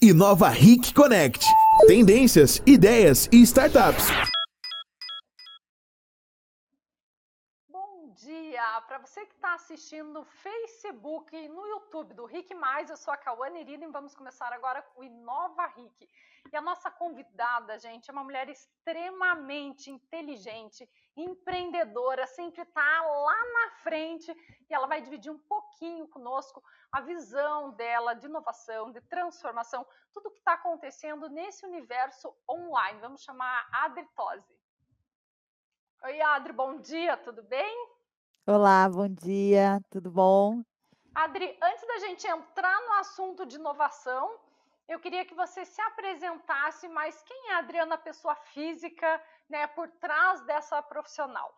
Inova Ric Connect. Tendências, ideias e startups. Bom dia! Para você que está assistindo no Facebook e no YouTube do Rick Mais, eu sou a Cauane Irina e vamos começar agora com o Inova Ric. E a nossa convidada, gente, é uma mulher extremamente inteligente, empreendedora, sempre está lá na frente e ela vai dividir um pouquinho conosco a visão dela de inovação, de transformação, tudo que está acontecendo nesse universo online. Vamos chamar a Adri Tosi. Oi, Adri, bom dia, tudo bem? Olá, bom dia, tudo bom? Adri, antes da gente entrar no assunto de inovação, eu queria que você se apresentasse, mas quem é a Adriana, pessoa física, né, por trás dessa profissional?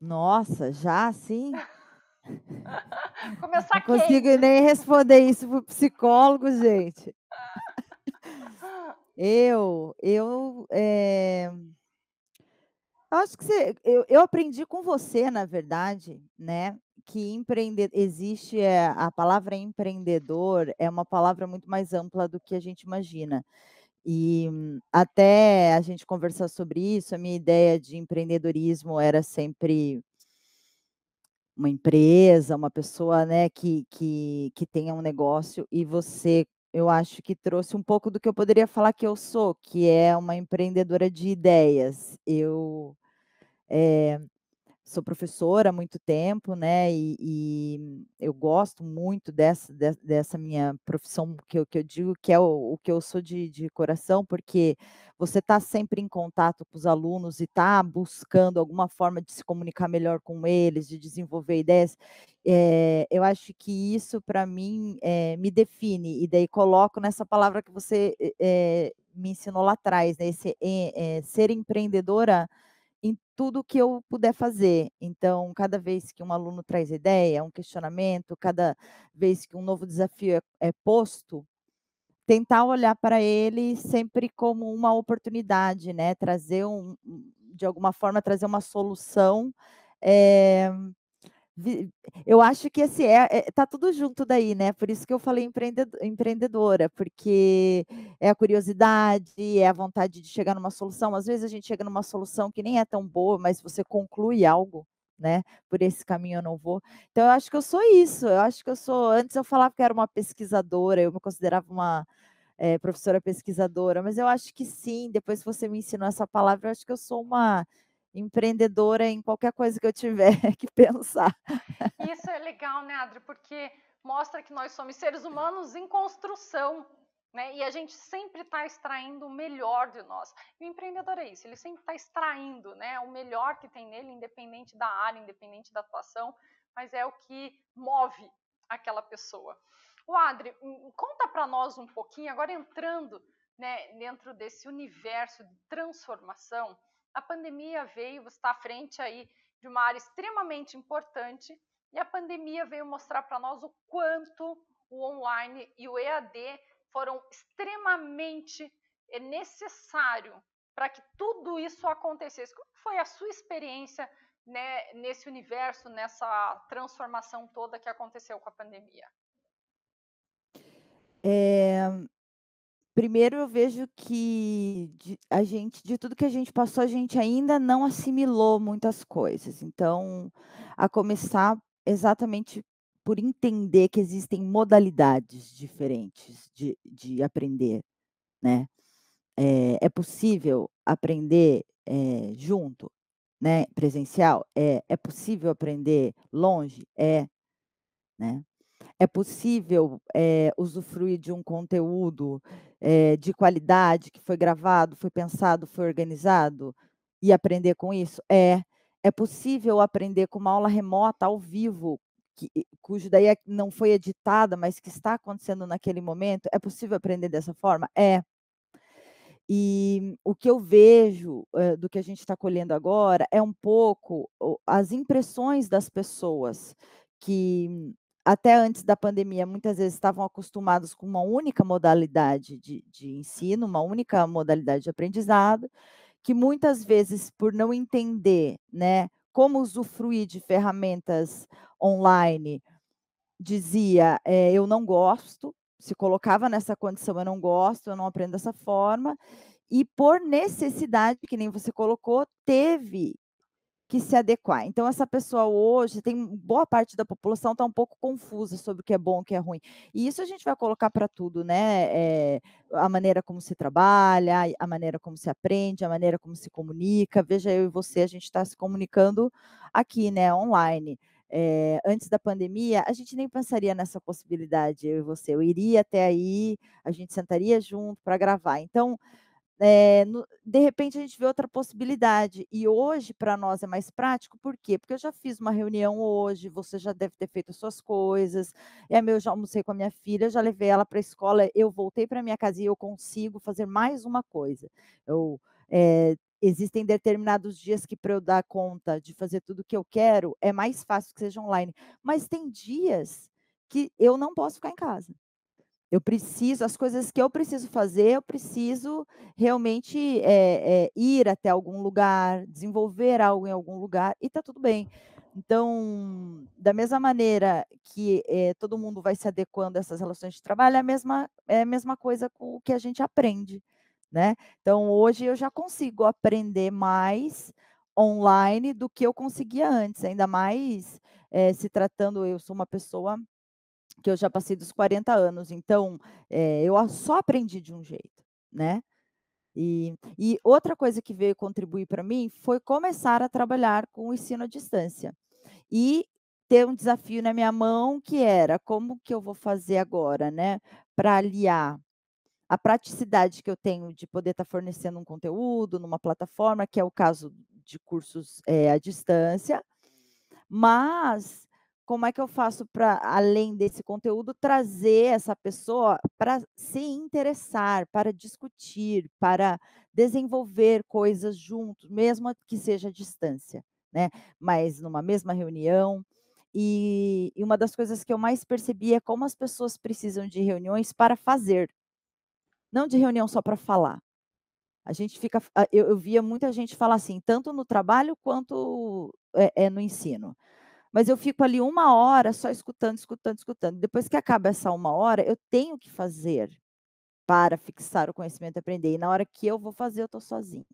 Nossa, já assim? Começar Não consigo nem responder isso para o psicólogo, gente. Eu, eu, é... eu acho que você, eu, eu aprendi com você, na verdade, né? Que empreender, existe é, a palavra empreendedor é uma palavra muito mais ampla do que a gente imagina. E até a gente conversar sobre isso, a minha ideia de empreendedorismo era sempre uma empresa, uma pessoa, né, que que que tenha um negócio, e você, eu acho que trouxe um pouco do que eu poderia falar que eu sou, que é uma empreendedora de ideias. Eu, eh sou professora há muito tempo, né, e e eu gosto muito dessa de dessa minha profissão que eu que eu digo que é o o que eu sou de de coração, porque você está sempre em contato com os alunos e está buscando alguma forma de se comunicar melhor com eles, de desenvolver ideias, eh, eu acho que isso para mim, eh, me define, e daí coloco nessa palavra que você, eh, me ensinou lá atrás, né, esse, ser empreendedora em tudo que eu puder fazer. Então, cada vez que um aluno traz ideia, um questionamento, cada vez que um novo desafio é, é posto, tentar olhar para ele sempre como uma oportunidade, né? Trazer um, de alguma forma, trazer uma solução. É, eu acho que esse é, é tá tudo junto daí, né? Por isso que eu falei empreendedora, porque é a curiosidade, é a vontade de chegar numa solução. Às vezes a gente chega numa solução que nem é tão boa, mas você conclui algo, né? Por esse caminho eu não vou. Então eu acho que eu sou isso. Eu acho que eu sou. Antes eu falava que era uma pesquisadora, eu me considerava uma é, professora pesquisadora, mas eu acho que sim. Depois que você me ensinou essa palavra, eu acho que eu sou uma empreendedora em qualquer coisa que eu tiver que pensar. Isso é legal, né, Adri? Porque mostra que nós somos seres humanos em construção, né? E a gente sempre está extraindo o melhor de nós. E o empreendedor é isso, ele sempre está extraindo né, o melhor que tem nele, independente da área, independente da atuação, mas é o que move aquela pessoa. O Adri, conta para nós um pouquinho, agora entrando né, dentro desse universo de transformação, a pandemia veio, você está à frente aí de uma área extremamente importante e a pandemia veio mostrar para nós o quanto o online e o EAD foram extremamente é, necessário para que tudo isso acontecesse. Como foi a sua experiência né, nesse universo, nessa transformação toda que aconteceu com a pandemia? É, Primeiro eu vejo que a gente de tudo que a gente passou, a gente ainda não assimilou muitas coisas. Então, a começar exatamente por entender que existem modalidades diferentes de de aprender, né. Eh, é possível aprender, eh, junto, né, presencial? É. É possível aprender longe? É, né. É possível, eh, usufruir de um conteúdo, eh, de qualidade, que foi gravado, foi pensado, foi organizado, e aprender com isso? É. É possível aprender com uma aula remota, ao vivo, que cujo daí é não foi editada, mas que está acontecendo naquele momento? É possível aprender dessa forma? É. E o que eu vejo, hã, do que a gente está colhendo agora, é um pouco as impressões das pessoas que até antes da pandemia, muitas vezes estavam acostumados com uma única modalidade de de ensino, uma única modalidade de aprendizado, que muitas vezes, por não entender, né, como usufruir de ferramentas online, dizia: eh, "Eu não gosto", se colocava nessa condição, eu não gosto, eu não aprendo dessa forma, e por necessidade, que nem você colocou, teve que se adequar. Então, essa pessoa hoje, tem boa parte da população está um pouco confusa sobre o que é bom o que é ruim. E isso a gente vai colocar para tudo, né? É, a maneira como se trabalha, a maneira como se aprende, a maneira como se comunica. Veja, eu e você, a gente está se comunicando aqui, né, online. É, antes da pandemia, a gente nem pensaria nessa possibilidade, eu e você. Eu iria até aí, a gente sentaria junto para gravar. Então, é, no, de repente a gente vê outra possibilidade. E hoje, para nós, é mais prático, por quê? Porque eu já fiz uma reunião hoje, você já deve ter feito as suas coisas, é meu, eu já almocei com a minha filha, já levei ela para a escola, eu voltei para minha casa e eu consigo fazer mais uma coisa. Eu, é, existem determinados dias que para eu dar conta de fazer tudo o que eu quero, é mais fácil que seja online. Mas tem dias que eu não posso ficar em casa. Eu preciso, as coisas que eu preciso fazer, eu preciso realmente é, é, ir até algum lugar, desenvolver algo em algum lugar, e está tudo bem. Então, da mesma maneira que é, todo mundo vai se adequando a essas relações de trabalho, é a mesma, é a mesma coisa com o que a gente aprende, né? Então, hoje eu já consigo aprender mais online do que eu conseguia antes, ainda mais se tratando, eu sou uma pessoa que eu já passei dos 40 anos, então é, eu só aprendi de um jeito, né? E, e outra coisa que veio contribuir para mim foi começar a trabalhar com o ensino à distância. E ter um desafio na minha mão que era como que eu vou fazer agora, né? Para aliar a praticidade que eu tenho de poder estar tá fornecendo um conteúdo numa plataforma, que é o caso de cursos é, à distância, mas como é que eu faço para, além desse conteúdo, trazer essa pessoa para se interessar, para discutir, para desenvolver coisas juntos, mesmo que seja à distância, né? Mas numa mesma reunião. E, e uma das coisas que eu mais percebi é como as pessoas precisam de reuniões para fazer, não de reunião só para falar. A gente fica, eu, eu, via muita gente falar assim, tanto no trabalho quanto é, é no ensino mas eu fico ali uma hora só escutando, escutando, escutando. Depois que acaba essa uma hora, eu tenho que fazer para fixar o conhecimento e aprender. E na hora que eu vou fazer, eu estou sozinha.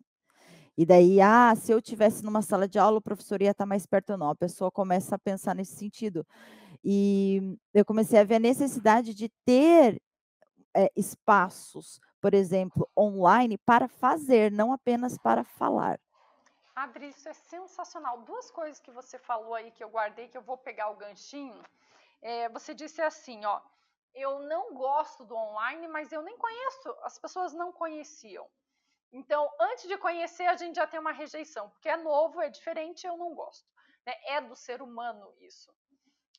E daí, ah, se eu tivesse numa sala de aula, o professor ia estar mais perto ou não. A pessoa começa a pensar nesse sentido. E eu comecei a ver a necessidade de ter é, espaços, por exemplo, online, para fazer, não apenas para falar. Adri, isso é sensacional. Duas coisas que você falou aí que eu guardei, que eu vou pegar o ganchinho. É, você disse assim, ó, eu não gosto do online, mas eu nem conheço, as pessoas não conheciam. Então, antes de conhecer, a gente já tem uma rejeição, porque é novo, é diferente, eu não gosto. Né? É do ser humano isso.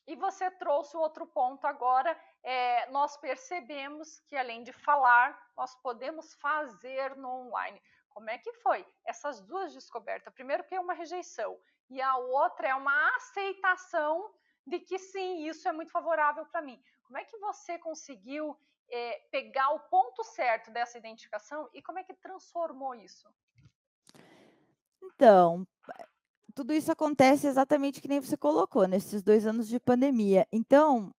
E você trouxe outro ponto agora, é, nós percebemos que além de falar, nós podemos fazer no online. Como é que foi essas duas descobertas? Primeiro que é uma rejeição e a outra é uma aceitação de que sim, isso é muito favorável para mim. Como é que você conseguiu é, pegar o ponto certo dessa identificação e como é que transformou isso? Então, tudo isso acontece exatamente que nem você colocou, nesses dois anos de pandemia. Então,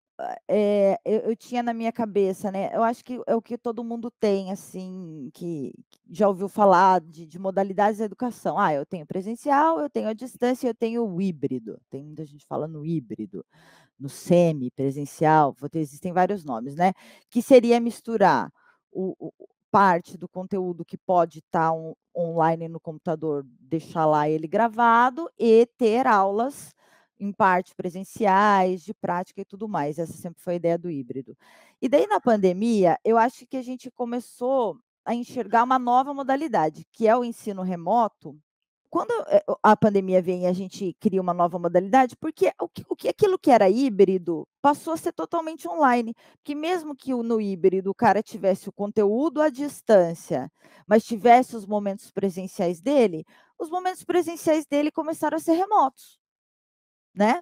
é, eu, eu, tinha na minha cabeça, né? Eu acho que é o que todo mundo tem, assim, que, já ouviu falar de, de, modalidades da educação. Ah, eu tenho presencial, eu tenho a distância, eu tenho o híbrido. Tem muita gente falando híbrido, no semi-presencial, existem vários nomes, né? Que seria misturar o, o parte do conteúdo que pode estar tá on, online no computador, deixar lá ele gravado e ter aulas em parte presenciais, de prática e tudo mais. Essa sempre foi a ideia do híbrido. E daí, na pandemia, eu acho que a gente começou a enxergar uma nova modalidade, que é o ensino remoto. Quando eh, a pandemia vem a gente cria uma nova modalidade, porque o que, que aquilo que era híbrido passou a ser totalmente online. Porque mesmo que no híbrido o cara tivesse o conteúdo à distância, mas tivesse os momentos presenciais dele, os momentos presenciais dele começaram a ser remotos né?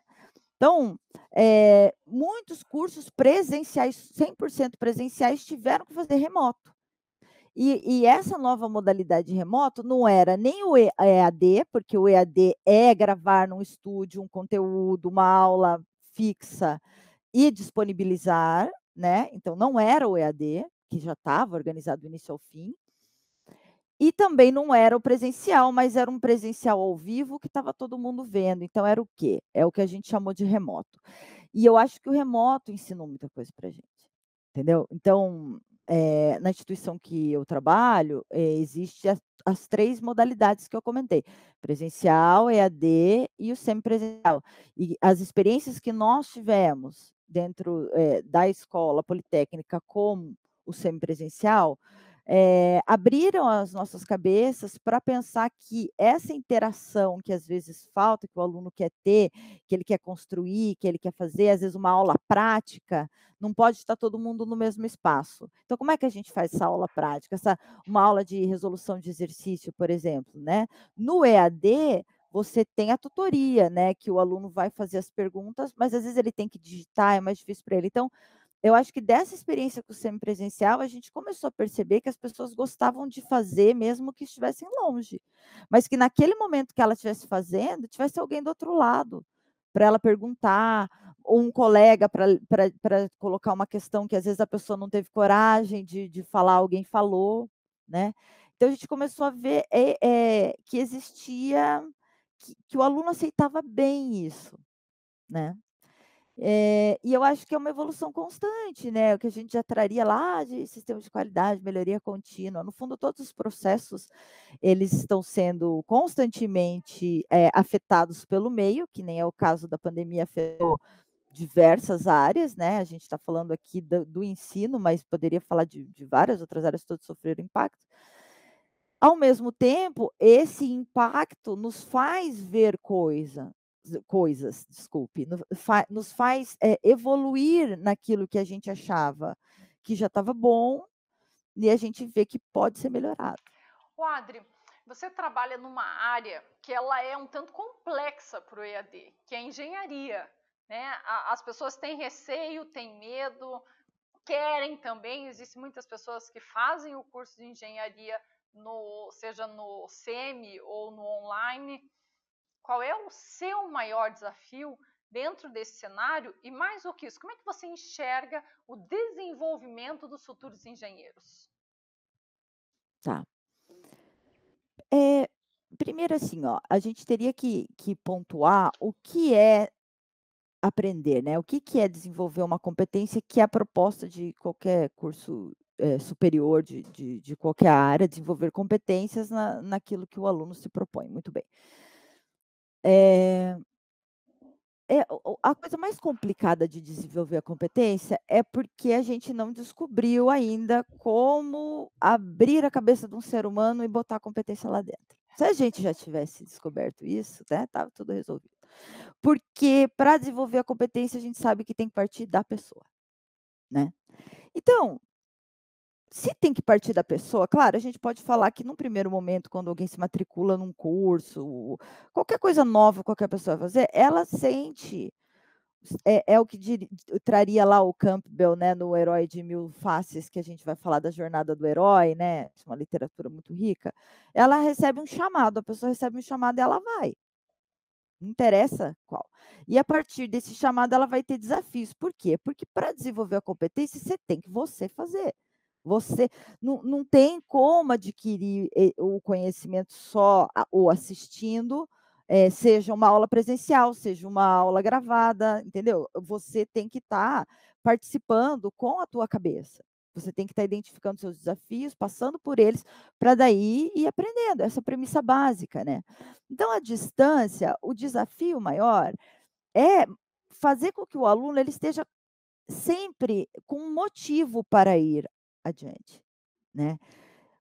Então, é, muitos cursos presenciais, 100% presenciais, tiveram que fazer remoto. E, e, essa nova modalidade remoto não era nem o EAD, porque o EAD é gravar num estúdio um conteúdo, uma aula fixa e disponibilizar, né? Então não era o EAD, que já estava organizado do início ao fim. E também não era o presencial, mas era um presencial ao vivo que estava todo mundo vendo. Então era o quê? É o que a gente chamou de remoto. E eu acho que o remoto ensinou muita coisa para a gente, entendeu? Então, é, na instituição que eu trabalho, é, existe as, as, três modalidades que eu comentei: presencial, EAD e o semipresencial. E as experiências que nós tivemos dentro é, da escola politécnica como o semipresencial, é, abriram as nossas cabeças para pensar que essa interação que às vezes falta, que o aluno quer ter, que ele quer construir, que ele quer fazer, às vezes uma aula prática, não pode estar todo mundo no mesmo espaço. Então, como é que a gente faz essa aula prática? Essa, uma aula de resolução de exercício, por exemplo, né? No EAD, você tem a tutoria, né? Que o aluno vai fazer as perguntas, mas às vezes ele tem que digitar, é mais difícil para ele. Então, eu acho que dessa experiência com o semipresencial, a gente começou a perceber que as pessoas gostavam de fazer, mesmo que estivessem longe. Mas que naquele momento que ela estivesse fazendo, tivesse alguém do outro lado, para ela perguntar, ou um colega para colocar uma questão que às vezes a pessoa não teve coragem de, de falar, alguém falou, né? Então a gente começou a ver é, é, que existia, que, que o aluno aceitava bem isso, né? É, e eu acho que é uma evolução constante, né? O que a gente já traria lá de sistema de qualidade, melhoria contínua. No fundo, todos os processos eles estão sendo constantemente é, afetados pelo meio, que nem é o caso da pandemia afetou diversas áreas, né? A gente está falando aqui do, do, ensino, mas poderia falar de, de várias outras áreas que todas sofreram impacto. Ao mesmo tempo, esse impacto nos faz ver coisa, coisas, desculpe, nos faz é, evoluir naquilo que a gente achava que já estava bom e a gente vê que pode ser melhorado. O Adri, você trabalha numa área que ela é um tanto complexa para o EAD, que é a engenharia. Né? As pessoas têm receio, têm medo, querem também. Existem muitas pessoas que fazem o curso de engenharia, no, seja no SEMI ou no online. Qual é o seu maior desafio dentro desse cenário? E mais do que isso, como é que você enxerga o desenvolvimento dos futuros engenheiros? Tá. É, primeiro, assim, ó, a gente teria que, que pontuar o que é aprender, né? O que, que é desenvolver uma competência que é a proposta de qualquer curso é, superior de, de, de, qualquer área, desenvolver competências na, naquilo que o aluno se propõe. Muito bem. É, é, a coisa mais complicada de desenvolver a competência é porque a gente não descobriu ainda como abrir a cabeça de um ser humano e botar a competência lá dentro. Se a gente já tivesse descoberto isso, né, estava tudo resolvido. Porque para desenvolver a competência, a gente sabe que tem que partir da pessoa, né? Então, se tem que partir da pessoa, claro, a gente pode falar que num primeiro momento, quando alguém se matricula num curso, qualquer coisa nova qualquer pessoa vai fazer, ela sente. É, é o que dir, traria lá o Campbell, né, no Herói de Mil Faces, que a gente vai falar da jornada do herói, né? É uma literatura muito rica. Ela recebe um chamado, a pessoa recebe um chamado e ela vai. Não interessa qual. E a partir desse chamado, ela vai ter desafios. Por quê? Porque para desenvolver a competência, você tem que você fazer. Você não, não tem como adquirir eh, o conhecimento só ou assistindo, é, seja uma aula presencial, seja uma aula gravada, entendeu? Você tem que estar tá participando com a tua cabeça. Você tem que estar tá identificando seus desafios, passando por eles, para daí ir aprendendo. Essa premissa básica, né? Então, a distância, o desafio maior é fazer com que o aluno ele esteja sempre com um motivo para ir adiante, né?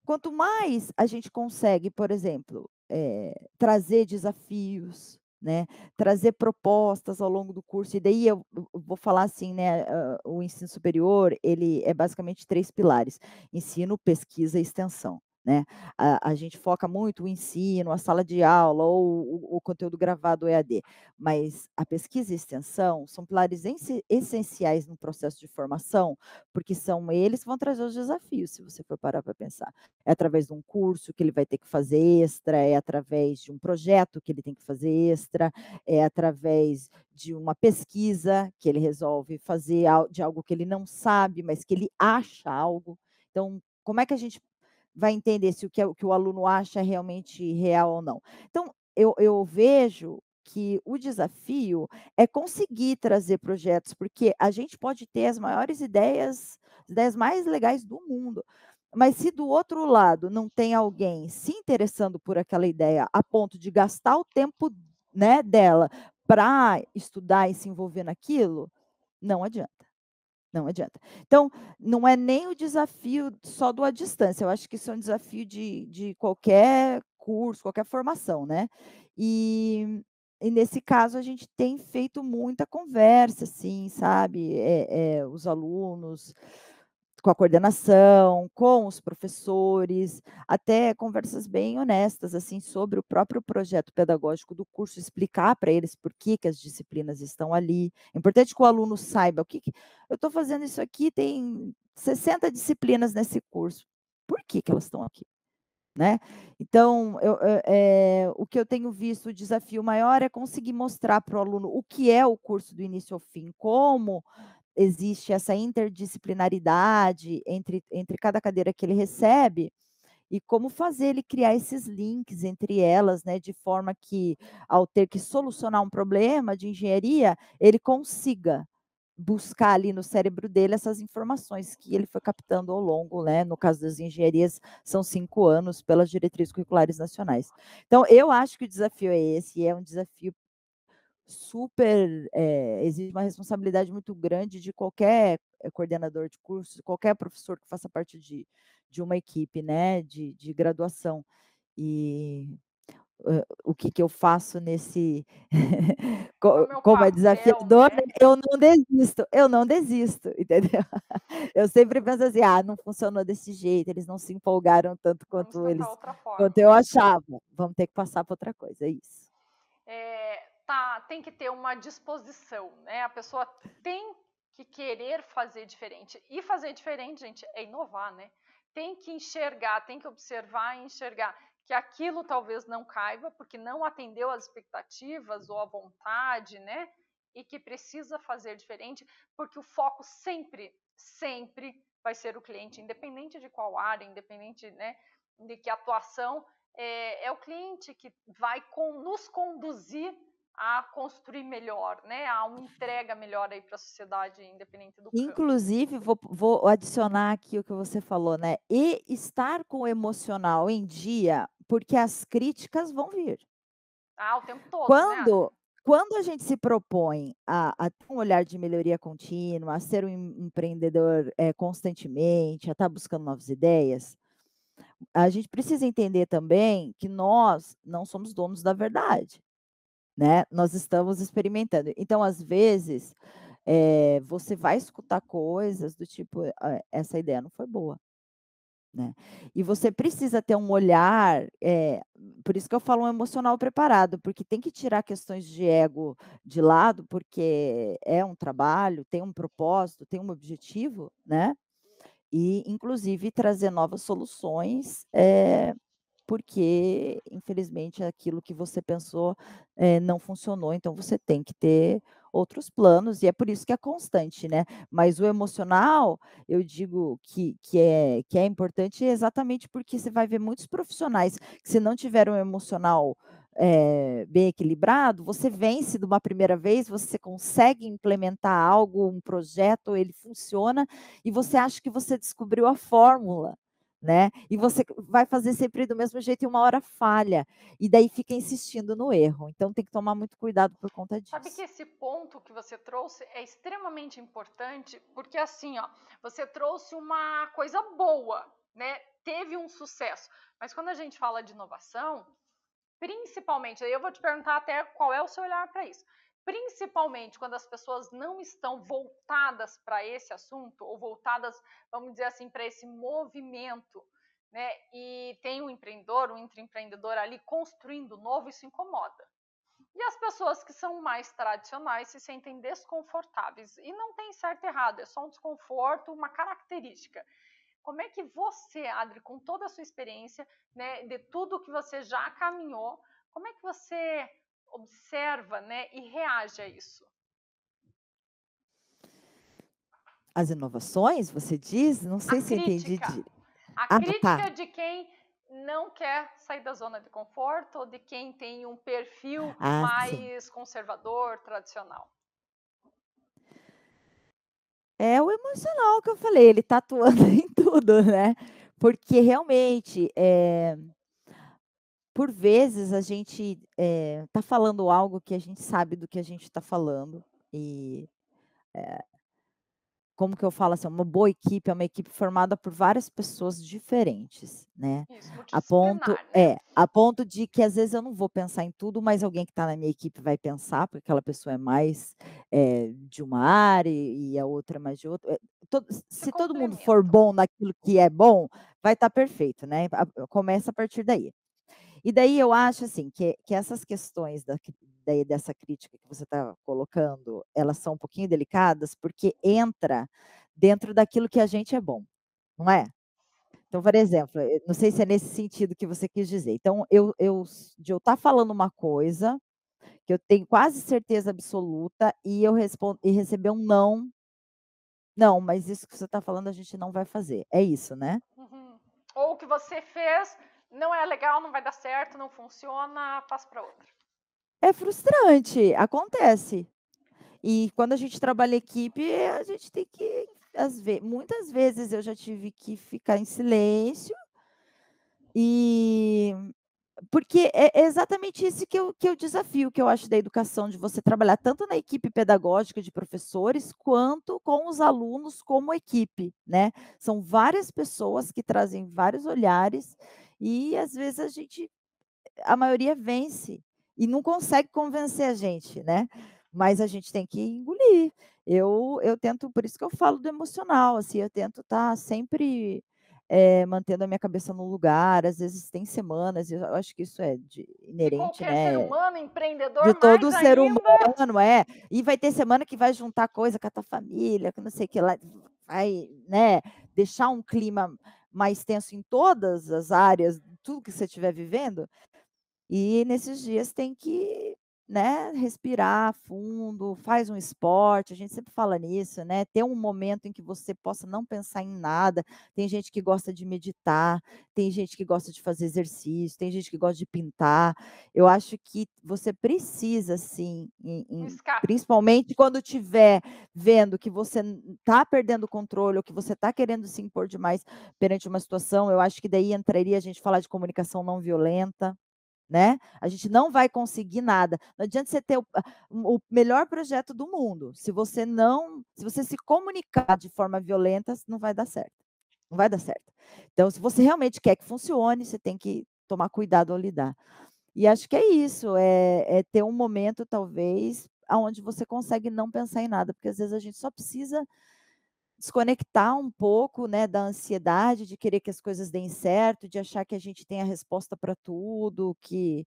Quanto mais a gente consegue, por exemplo, é, trazer desafios, né, trazer propostas ao longo do curso, e daí eu, vou falar assim, né, uh, o ensino superior, ele é basicamente três pilares, ensino, pesquisa e extensão. Né? A, a gente foca muito o ensino, a sala de aula ou o, o conteúdo gravado EAD, mas a pesquisa e extensão são pilares essenciais no processo de formação, porque são eles que vão trazer os desafios, se você for parar para pensar. É através de um curso que ele vai ter que fazer extra, é através de um projeto que ele tem que fazer extra, é através de uma pesquisa que ele resolve fazer de algo que ele não sabe, mas que ele acha algo. Então, como é que a gente vai entender se o que, o que o aluno acha é realmente real ou não. Então, eu, eu vejo que o desafio é conseguir trazer projetos, porque a gente pode ter as maiores ideias, as ideias mais legais do mundo. Mas se do outro lado não tem alguém se interessando por aquela ideia a ponto de gastar o tempo né, dela para estudar e se envolver naquilo, não adianta. Não adianta. Então, não é nem o desafio só do à distância, eu acho que isso é um desafio de, de qualquer curso, qualquer formação, né? E, e nesse caso a gente tem feito muita conversa, assim, sabe? É, é, os alunos com a coordenação, com os professores, até conversas bem honestas assim sobre o próprio projeto pedagógico do curso, explicar para eles por que, que as disciplinas estão ali. É importante que o aluno saiba o que, que eu estou fazendo isso aqui, tem 60 disciplinas nesse curso. Por que, que elas estão aqui? Né? Então, eu, é, o que eu tenho visto, o desafio maior é conseguir mostrar para o aluno o que é o curso do início ao fim, como existe essa interdisciplinaridade entre, entre cada cadeira que ele recebe e como fazer ele criar esses links entre elas, né, de forma que, ao ter que solucionar um problema de engenharia, ele consiga buscar ali no cérebro dele essas informações que ele foi captando ao longo, né? No caso das engenharias, são cinco anos pelas diretrizes curriculares nacionais. Então, eu acho que o desafio é esse, é um desafio super é, exige uma responsabilidade muito grande de qualquer eh, coordenador de curso, qualquer professor que faça parte de, de uma equipe, né, de, de graduação. E uh, o que, que eu faço nesse como é desafiador, né? eu não desisto, eu não desisto, entendeu? Eu sempre penso assim, ah, não funcionou desse jeito, eles não se empolgaram tanto quanto eles quanto eu achava. Vamos ter que passar para outra coisa, é isso. É, tá, tem que ter uma disposição, né? A pessoa tem que querer fazer diferente. E fazer diferente, gente, é inovar, né? Tem que enxergar, tem que observar e enxergar que aquilo talvez não caiba, porque não atendeu às expectativas ou à vontade, né? E que precisa fazer diferente, porque o foco sempre, sempre vai ser o cliente, independente de qual área, independente né, de que atuação, é, é o cliente que vai com, nos conduzir a construir melhor, né? A uma entrega melhor aí para a sociedade independente do Inclusive, vou, vou, adicionar aqui o que você falou, né? E estar com o emocional em dia, porque as críticas vão vir. Ah, o tempo todo. Né, quando, né? quando a gente se propõe a, a, ter um olhar de melhoria contínua, a ser um empreendedor é, constantemente, a estar tá buscando novas ideias, a gente precisa entender também que nós não somos donos da verdade né? Nós estamos experimentando. Então, às vezes, é, você vai escutar coisas do tipo, ah, essa ideia não foi boa. Né? E você precisa ter um olhar, é, por isso que eu falo um emocional preparado, porque tem que tirar questões de ego de lado, porque é um trabalho, tem um propósito, tem um objetivo, né? E, inclusive, trazer novas soluções é, porque, infelizmente, aquilo que você pensou é, não funcionou, então você tem que ter outros planos, e é por isso que é constante, né? Mas o emocional, eu digo que, que, é, que é importante exatamente porque você vai ver muitos profissionais que, se não tiver um emocional é, bem equilibrado, você vence de uma primeira vez, você consegue implementar algo, um projeto, ele funciona, e você acha que você descobriu a fórmula né? E você vai fazer sempre do mesmo jeito e uma hora falha. E daí fica insistindo no erro. Então tem que tomar muito cuidado por conta disso. Sabe que esse ponto que você trouxe é extremamente importante, porque assim, ó, você trouxe uma coisa boa, né? Teve um sucesso. Mas quando a gente fala de inovação, principalmente, aí eu vou te perguntar até qual é o seu olhar para isso principalmente quando as pessoas não estão voltadas para esse assunto, ou voltadas, vamos dizer assim, para esse movimento né, e tem um empreendedor, um intraempreendedor ali construindo novo, isso incomoda. E as pessoas que são mais tradicionais se sentem desconfortáveis. E não tem certo e errado, é só um desconforto, uma característica. Como é que você, Adri, com toda a sua experiência, né, de tudo que você já caminhou, como é que você observa né, e reage a isso? As inovações, você diz? Não sei a se crítica. entendi. De... A ah, crítica tá. de quem não quer sair da zona de conforto ou de quem tem um perfil ah, mais sim. conservador, tradicional? É o emocional que eu falei, ele está atuando em tudo, né? Porque realmente, é, por vezes, a gente está eh, falando algo que a gente sabe do que a gente está falando, e é, como que eu falo assim, uma boa equipe é uma equipe formada por várias pessoas diferentes, né? Isso, a ponto né? é, a ponto de que às vezes eu não vou pensar em tudo, mas alguém que está na minha equipe vai pensar, porque aquela pessoa é mais é, de uma área e a outra é mais de outra. É, todo, se todo mundo for bom naquilo que é bom, vai estar tá perfeito, né? Começa a partir daí. E daí eu acho assim que, que essas questões da, daí dessa crítica que você está colocando, elas são um pouquinho delicadas, porque entra dentro daquilo que a gente é bom, não é? Então, por exemplo, não sei se é nesse sentido que você quis dizer. Então, eu, eu de eu estar tá falando uma coisa que eu tenho quase certeza absoluta e eu respondo e receber um não, não, mas isso que você está falando a gente não vai fazer. É isso, né? Uhum. Ou que você fez não é legal, não vai dar certo, não funciona, passa para outra. É frustrante, acontece. E quando a gente trabalha equipe, a gente tem que, às vezes, muitas vezes eu já tive que ficar em silêncio e porque é exatamente isso que eu, que eu desafio, que eu acho da educação, de você trabalhar tanto na equipe pedagógica de professores, quanto com os alunos como equipe, né? São várias pessoas que trazem vários olhares e às vezes a gente, a maioria vence e não consegue convencer a gente, né? Mas a gente tem que engolir. Eu, eu tento, por isso que eu falo do emocional, assim, eu tento estar tá sempre é, mantendo a minha cabeça no lugar. Às vezes tem semanas, eu acho que isso é de, inerente, né? ser humano, empreendedor, de todo ser ainda. humano, é. E vai ter semana que vai juntar coisa com a tua família, que não sei o que lá, vai, né? Deixar um clima mais tenso em todas as áreas, tudo que você estiver vivendo. E nesses dias tem que né, respirar fundo, faz um esporte, a gente sempre fala nisso, né? Ter um momento em que você possa não pensar em nada. Tem gente que gosta de meditar, tem gente que gosta de fazer exercício, tem gente que gosta de pintar. Eu acho que você precisa, sim, em, em, principalmente quando estiver vendo que você está perdendo o controle ou que você está querendo se impor demais perante uma situação, eu acho que daí entraria a gente falar de comunicação não violenta né? A gente não vai conseguir nada. Não adianta você ter o, o, melhor projeto do mundo. Se você não, se você se comunicar de forma violenta, não vai dar certo. Não vai dar certo. Então, se você realmente quer que funcione, você tem que tomar cuidado ao lidar. E acho que é isso, é, é ter um momento, talvez, onde você consegue não pensar em nada, porque às vezes a gente só precisa desconectar um pouco, né, da ansiedade de querer que as coisas deem certo, de achar que a gente tem a resposta para tudo, que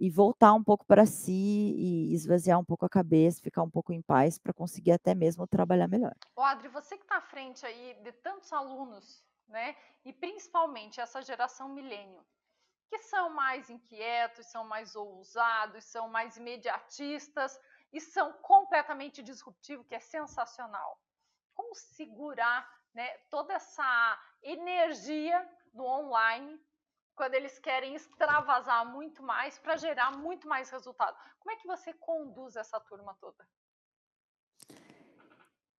e voltar um pouco para si e esvaziar um pouco a cabeça, ficar um pouco em paz para conseguir até mesmo trabalhar melhor. O Adri, você que está à frente aí de tantos alunos, né, e principalmente essa geração milênio, que são mais inquietos, são mais ousados, são mais imediatistas e são completamente disruptivos, que é sensacional como segurar né, toda essa energia do online quando eles querem extravasar muito mais para gerar muito mais resultado. Como é que você conduz essa turma toda?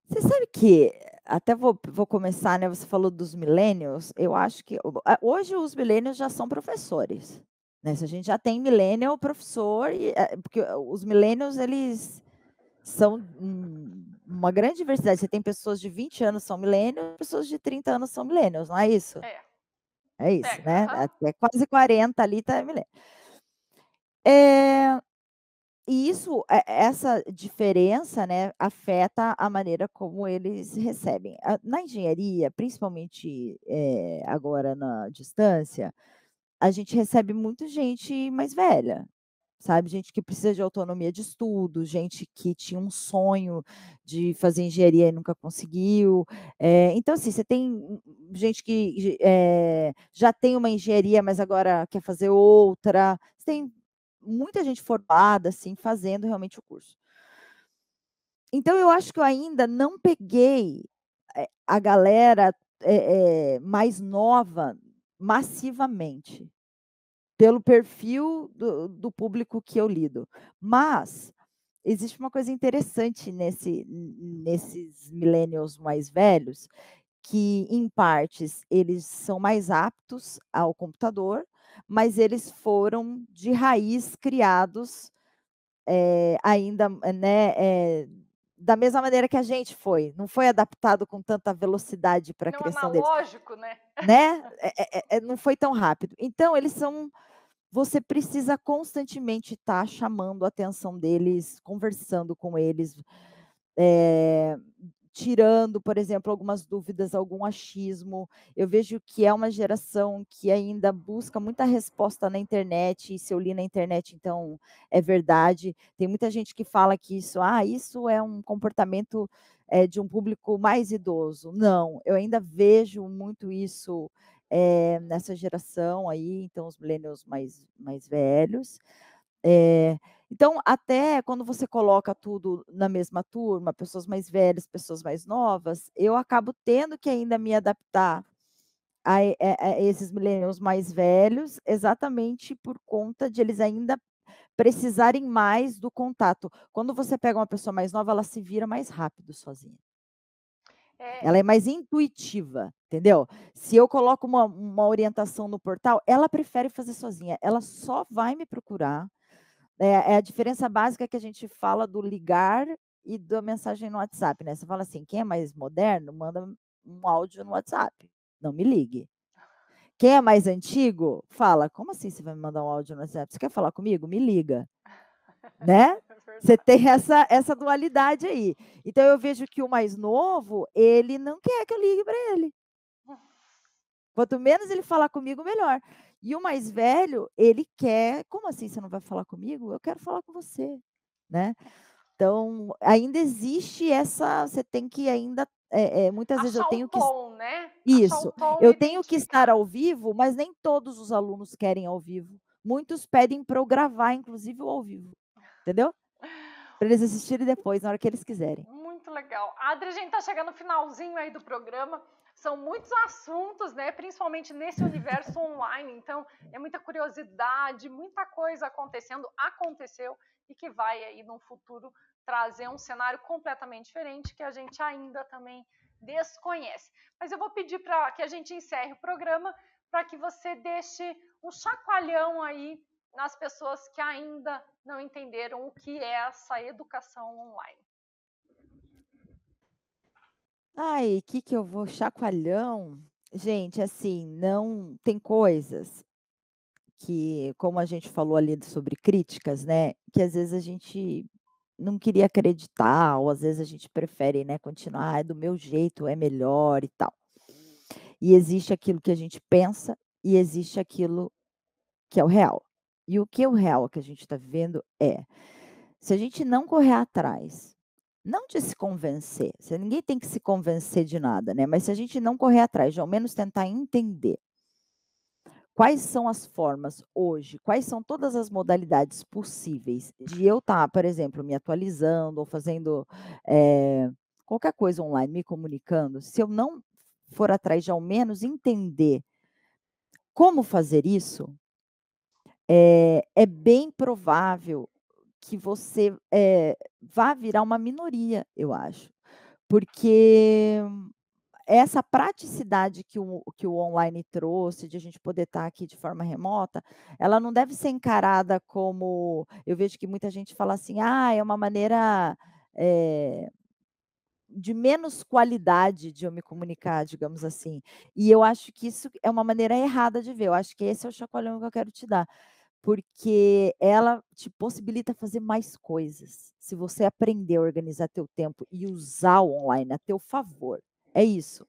Você sabe que, até vou, vou começar, né? Você falou dos millennials. Eu acho que hoje os millennials já são professores. Né? A gente já tem millennial professor, e, é, porque os millennials, eles são uma grande diversidade. Você tem pessoas de 20 anos são millennials, pessoas de 30 anos são millennials, não é isso? É. É isso, é, né? Até quase 40 ali tá millennial. É, e isso, eh, essa diferença, né, afeta a maneira como eles recebem. A na engenharia, principalmente, eh, agora na distância, a gente recebe muito gente mais velha, sabe, gente que precisa de autonomia de estudo, gente que tinha um sonho de fazer engenharia e nunca conseguiu. Eh, então, assim, você tem gente que, eh, já tem uma engenharia, mas agora quer fazer outra. Você tem muita gente formada, assim, fazendo realmente o curso. Então eu acho que eu ainda não peguei, eh, a galera, eh, mais nova massivamente, pelo perfil do do público que eu lido. Mas existe uma coisa interessante nesse nesses millennials mais velhos, que em partes eles são mais aptos ao computador, mas eles foram de raiz criados, eh, ainda, né, eh, da mesma maneira que a gente foi, não foi adaptado com tanta velocidade para a Não criação deles. analógico, né. Né, eh eh eh, não foi tão rápido. Então eles são você precisa constantemente estar chamando a atenção deles, conversando com eles, eh, tirando, por exemplo, algumas dúvidas, algum achismo. Eu vejo que é uma geração que ainda busca muita resposta na internet, e se eu li na internet, então é verdade. Tem muita gente que fala que isso, "ah, isso é um comportamento, eh, de um público mais idoso". Não, eu ainda vejo muito isso, eh, nessa geração aí, então os millennials mais mais velhos. Eh, então até quando você coloca tudo na mesma turma, pessoas mais velhas, pessoas mais novas, eu acabo tendo que ainda me adaptar a a a esses millennials mais velhos, exatamente por conta de eles ainda precisarem mais do contato. Quando você pega uma pessoa mais nova, ela se vira mais rápido sozinha. É Ela é mais intuitiva, entendeu? Se eu coloco uma uma orientação no portal, ela prefere fazer sozinha, ela só vai me procurar é é a diferença básica que a gente fala do ligar e da mensagem no WhatsApp, né, você fala assim: "Quem é mais moderno, manda um áudio no WhatsApp, não me ligue". Quem é mais antigo, fala: "Como assim você vai me mandar um áudio no WhatsApp? Você quer falar comigo? Me liga". Né? É Você tem essa essa dualidade aí. Então eu vejo que o mais novo, ele não quer que eu ligue para ele. Quanto menos ele falar comigo, melhor. E o mais velho, ele quer: "Como assim você não vai falar comigo? Eu quero falar com você", né. Então, ainda existe essa você tem que ainda, eh eh, muitas vezes eu Achar o tenho que tom, né. Achar isso, tom eu tenho que estar ao vivo, mas nem todos os alunos querem ao vivo. Muitos pedem para eu gravar, inclusive o ao vivo, entendeu? Para eles assistirem depois, na hora que eles quiserem. Muito legal. Adri, a gente tá chegando no finalzinho aí do programa, são muitos assuntos, né, principalmente nesse universo online, então é muita curiosidade, muita coisa acontecendo, aconteceu e que vai aí num futuro trazer um cenário completamente diferente que a gente ainda também desconhece. Mas eu vou pedir pra que a gente encerre o programa, pra que você deixe um chacoalhão aí nas pessoas que ainda não entenderam o que é essa educação online. Ai, que que eu vou chacoalhão? Gente, assim, não tem coisas que, como a gente falou ali sobre críticas, né, que às vezes a gente não queria acreditar ou às vezes a gente prefere, né, continuar: "Ah, é do meu jeito, é melhor e tal". E existe aquilo que a gente pensa e existe aquilo que é o real. E o que é o real que a gente tá vivendo é, se a gente não correr atrás, não de se convencer, ninguém tem que se convencer de nada, né, mas se a gente não correr atrás de ao menos tentar entender quais são as formas hoje, quais são todas as modalidades possíveis de eu estar, por exemplo, me atualizando ou fazendo, eh, qualquer coisa online, me comunicando, se eu não for atrás de ao menos entender como fazer isso eh, é bem provável que você, eh, vá virar uma minoria, eu acho. Porque essa praticidade que o que o online trouxe, de a gente poder estar aqui de forma remota, ela não deve ser encarada como eu vejo que muita gente fala assim: "Ah, é uma maneira, eh, de menos qualidade de eu me comunicar", digamos assim. E eu acho que isso é uma maneira errada de ver, eu acho que esse é o chacoalhão que eu quero te dar. Porque ela te possibilita fazer mais coisas. Se você aprender a organizar teu tempo e usar o online a teu favor, é isso.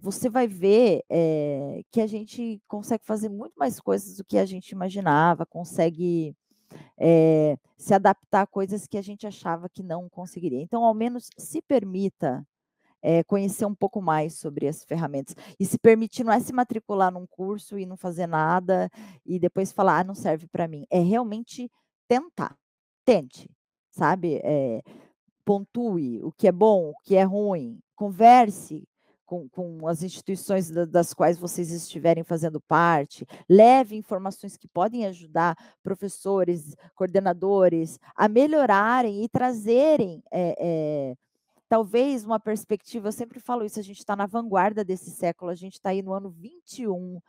Você vai ver é, que a gente consegue fazer muito mais coisas do que a gente imaginava, consegue é, se adaptar a coisas que a gente achava que não conseguiria. Então, ao menos se permita é, conhecer um pouco mais sobre as ferramentas. E se permitir não é se matricular num curso e não fazer nada e depois falar, ah, não serve para mim. É realmente tentar. Tente, sabe? É, pontue o que é bom, o que é ruim. Converse com, com, as instituições das quais vocês estiverem fazendo parte, leve informações que podem ajudar professores, coordenadores a melhorarem e trazerem é, é, talvez uma perspectiva, eu sempre falo isso, a gente está na vanguarda desse século, a gente está aí no ano 21.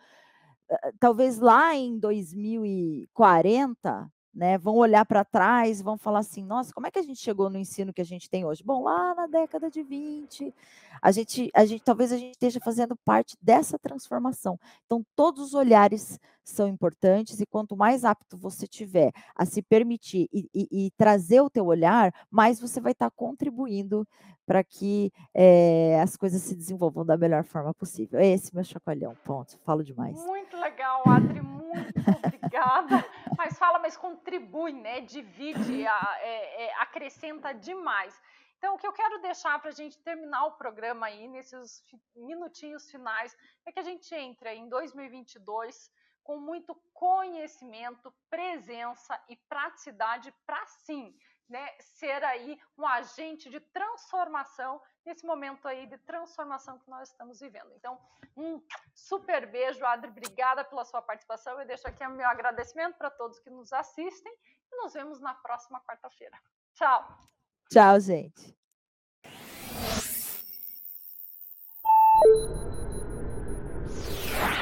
Talvez lá em 2040, né, vão olhar para trás, vão falar assim: nossa, como é que a gente chegou no ensino que a gente tem hoje? Bom, lá na década de 20, a gente, a gente talvez a gente esteja fazendo parte dessa transformação. Então, todos os olhares são importantes e quanto mais apto você tiver a se permitir e, e, e trazer o teu olhar, mais você vai estar contribuindo para que é, as coisas se desenvolvam da melhor forma possível. É esse meu chacoalhão, ponto. Falo demais. Muito legal, Adri, muito obrigada. Mas fala, mas contribui, né? Divide, a, é, é, acrescenta demais. Então, o que eu quero deixar para a gente terminar o programa aí, nesses minutinhos finais, é que a gente entre em 2022 com muito conhecimento, presença e praticidade para sim, né, ser aí um agente de transformação nesse momento aí de transformação que nós estamos vivendo. Então, um super beijo, Adri, obrigada pela sua participação. Eu deixo aqui o meu agradecimento para todos que nos assistem e nos vemos na próxima quarta-feira. Tchau. Tchau, gente.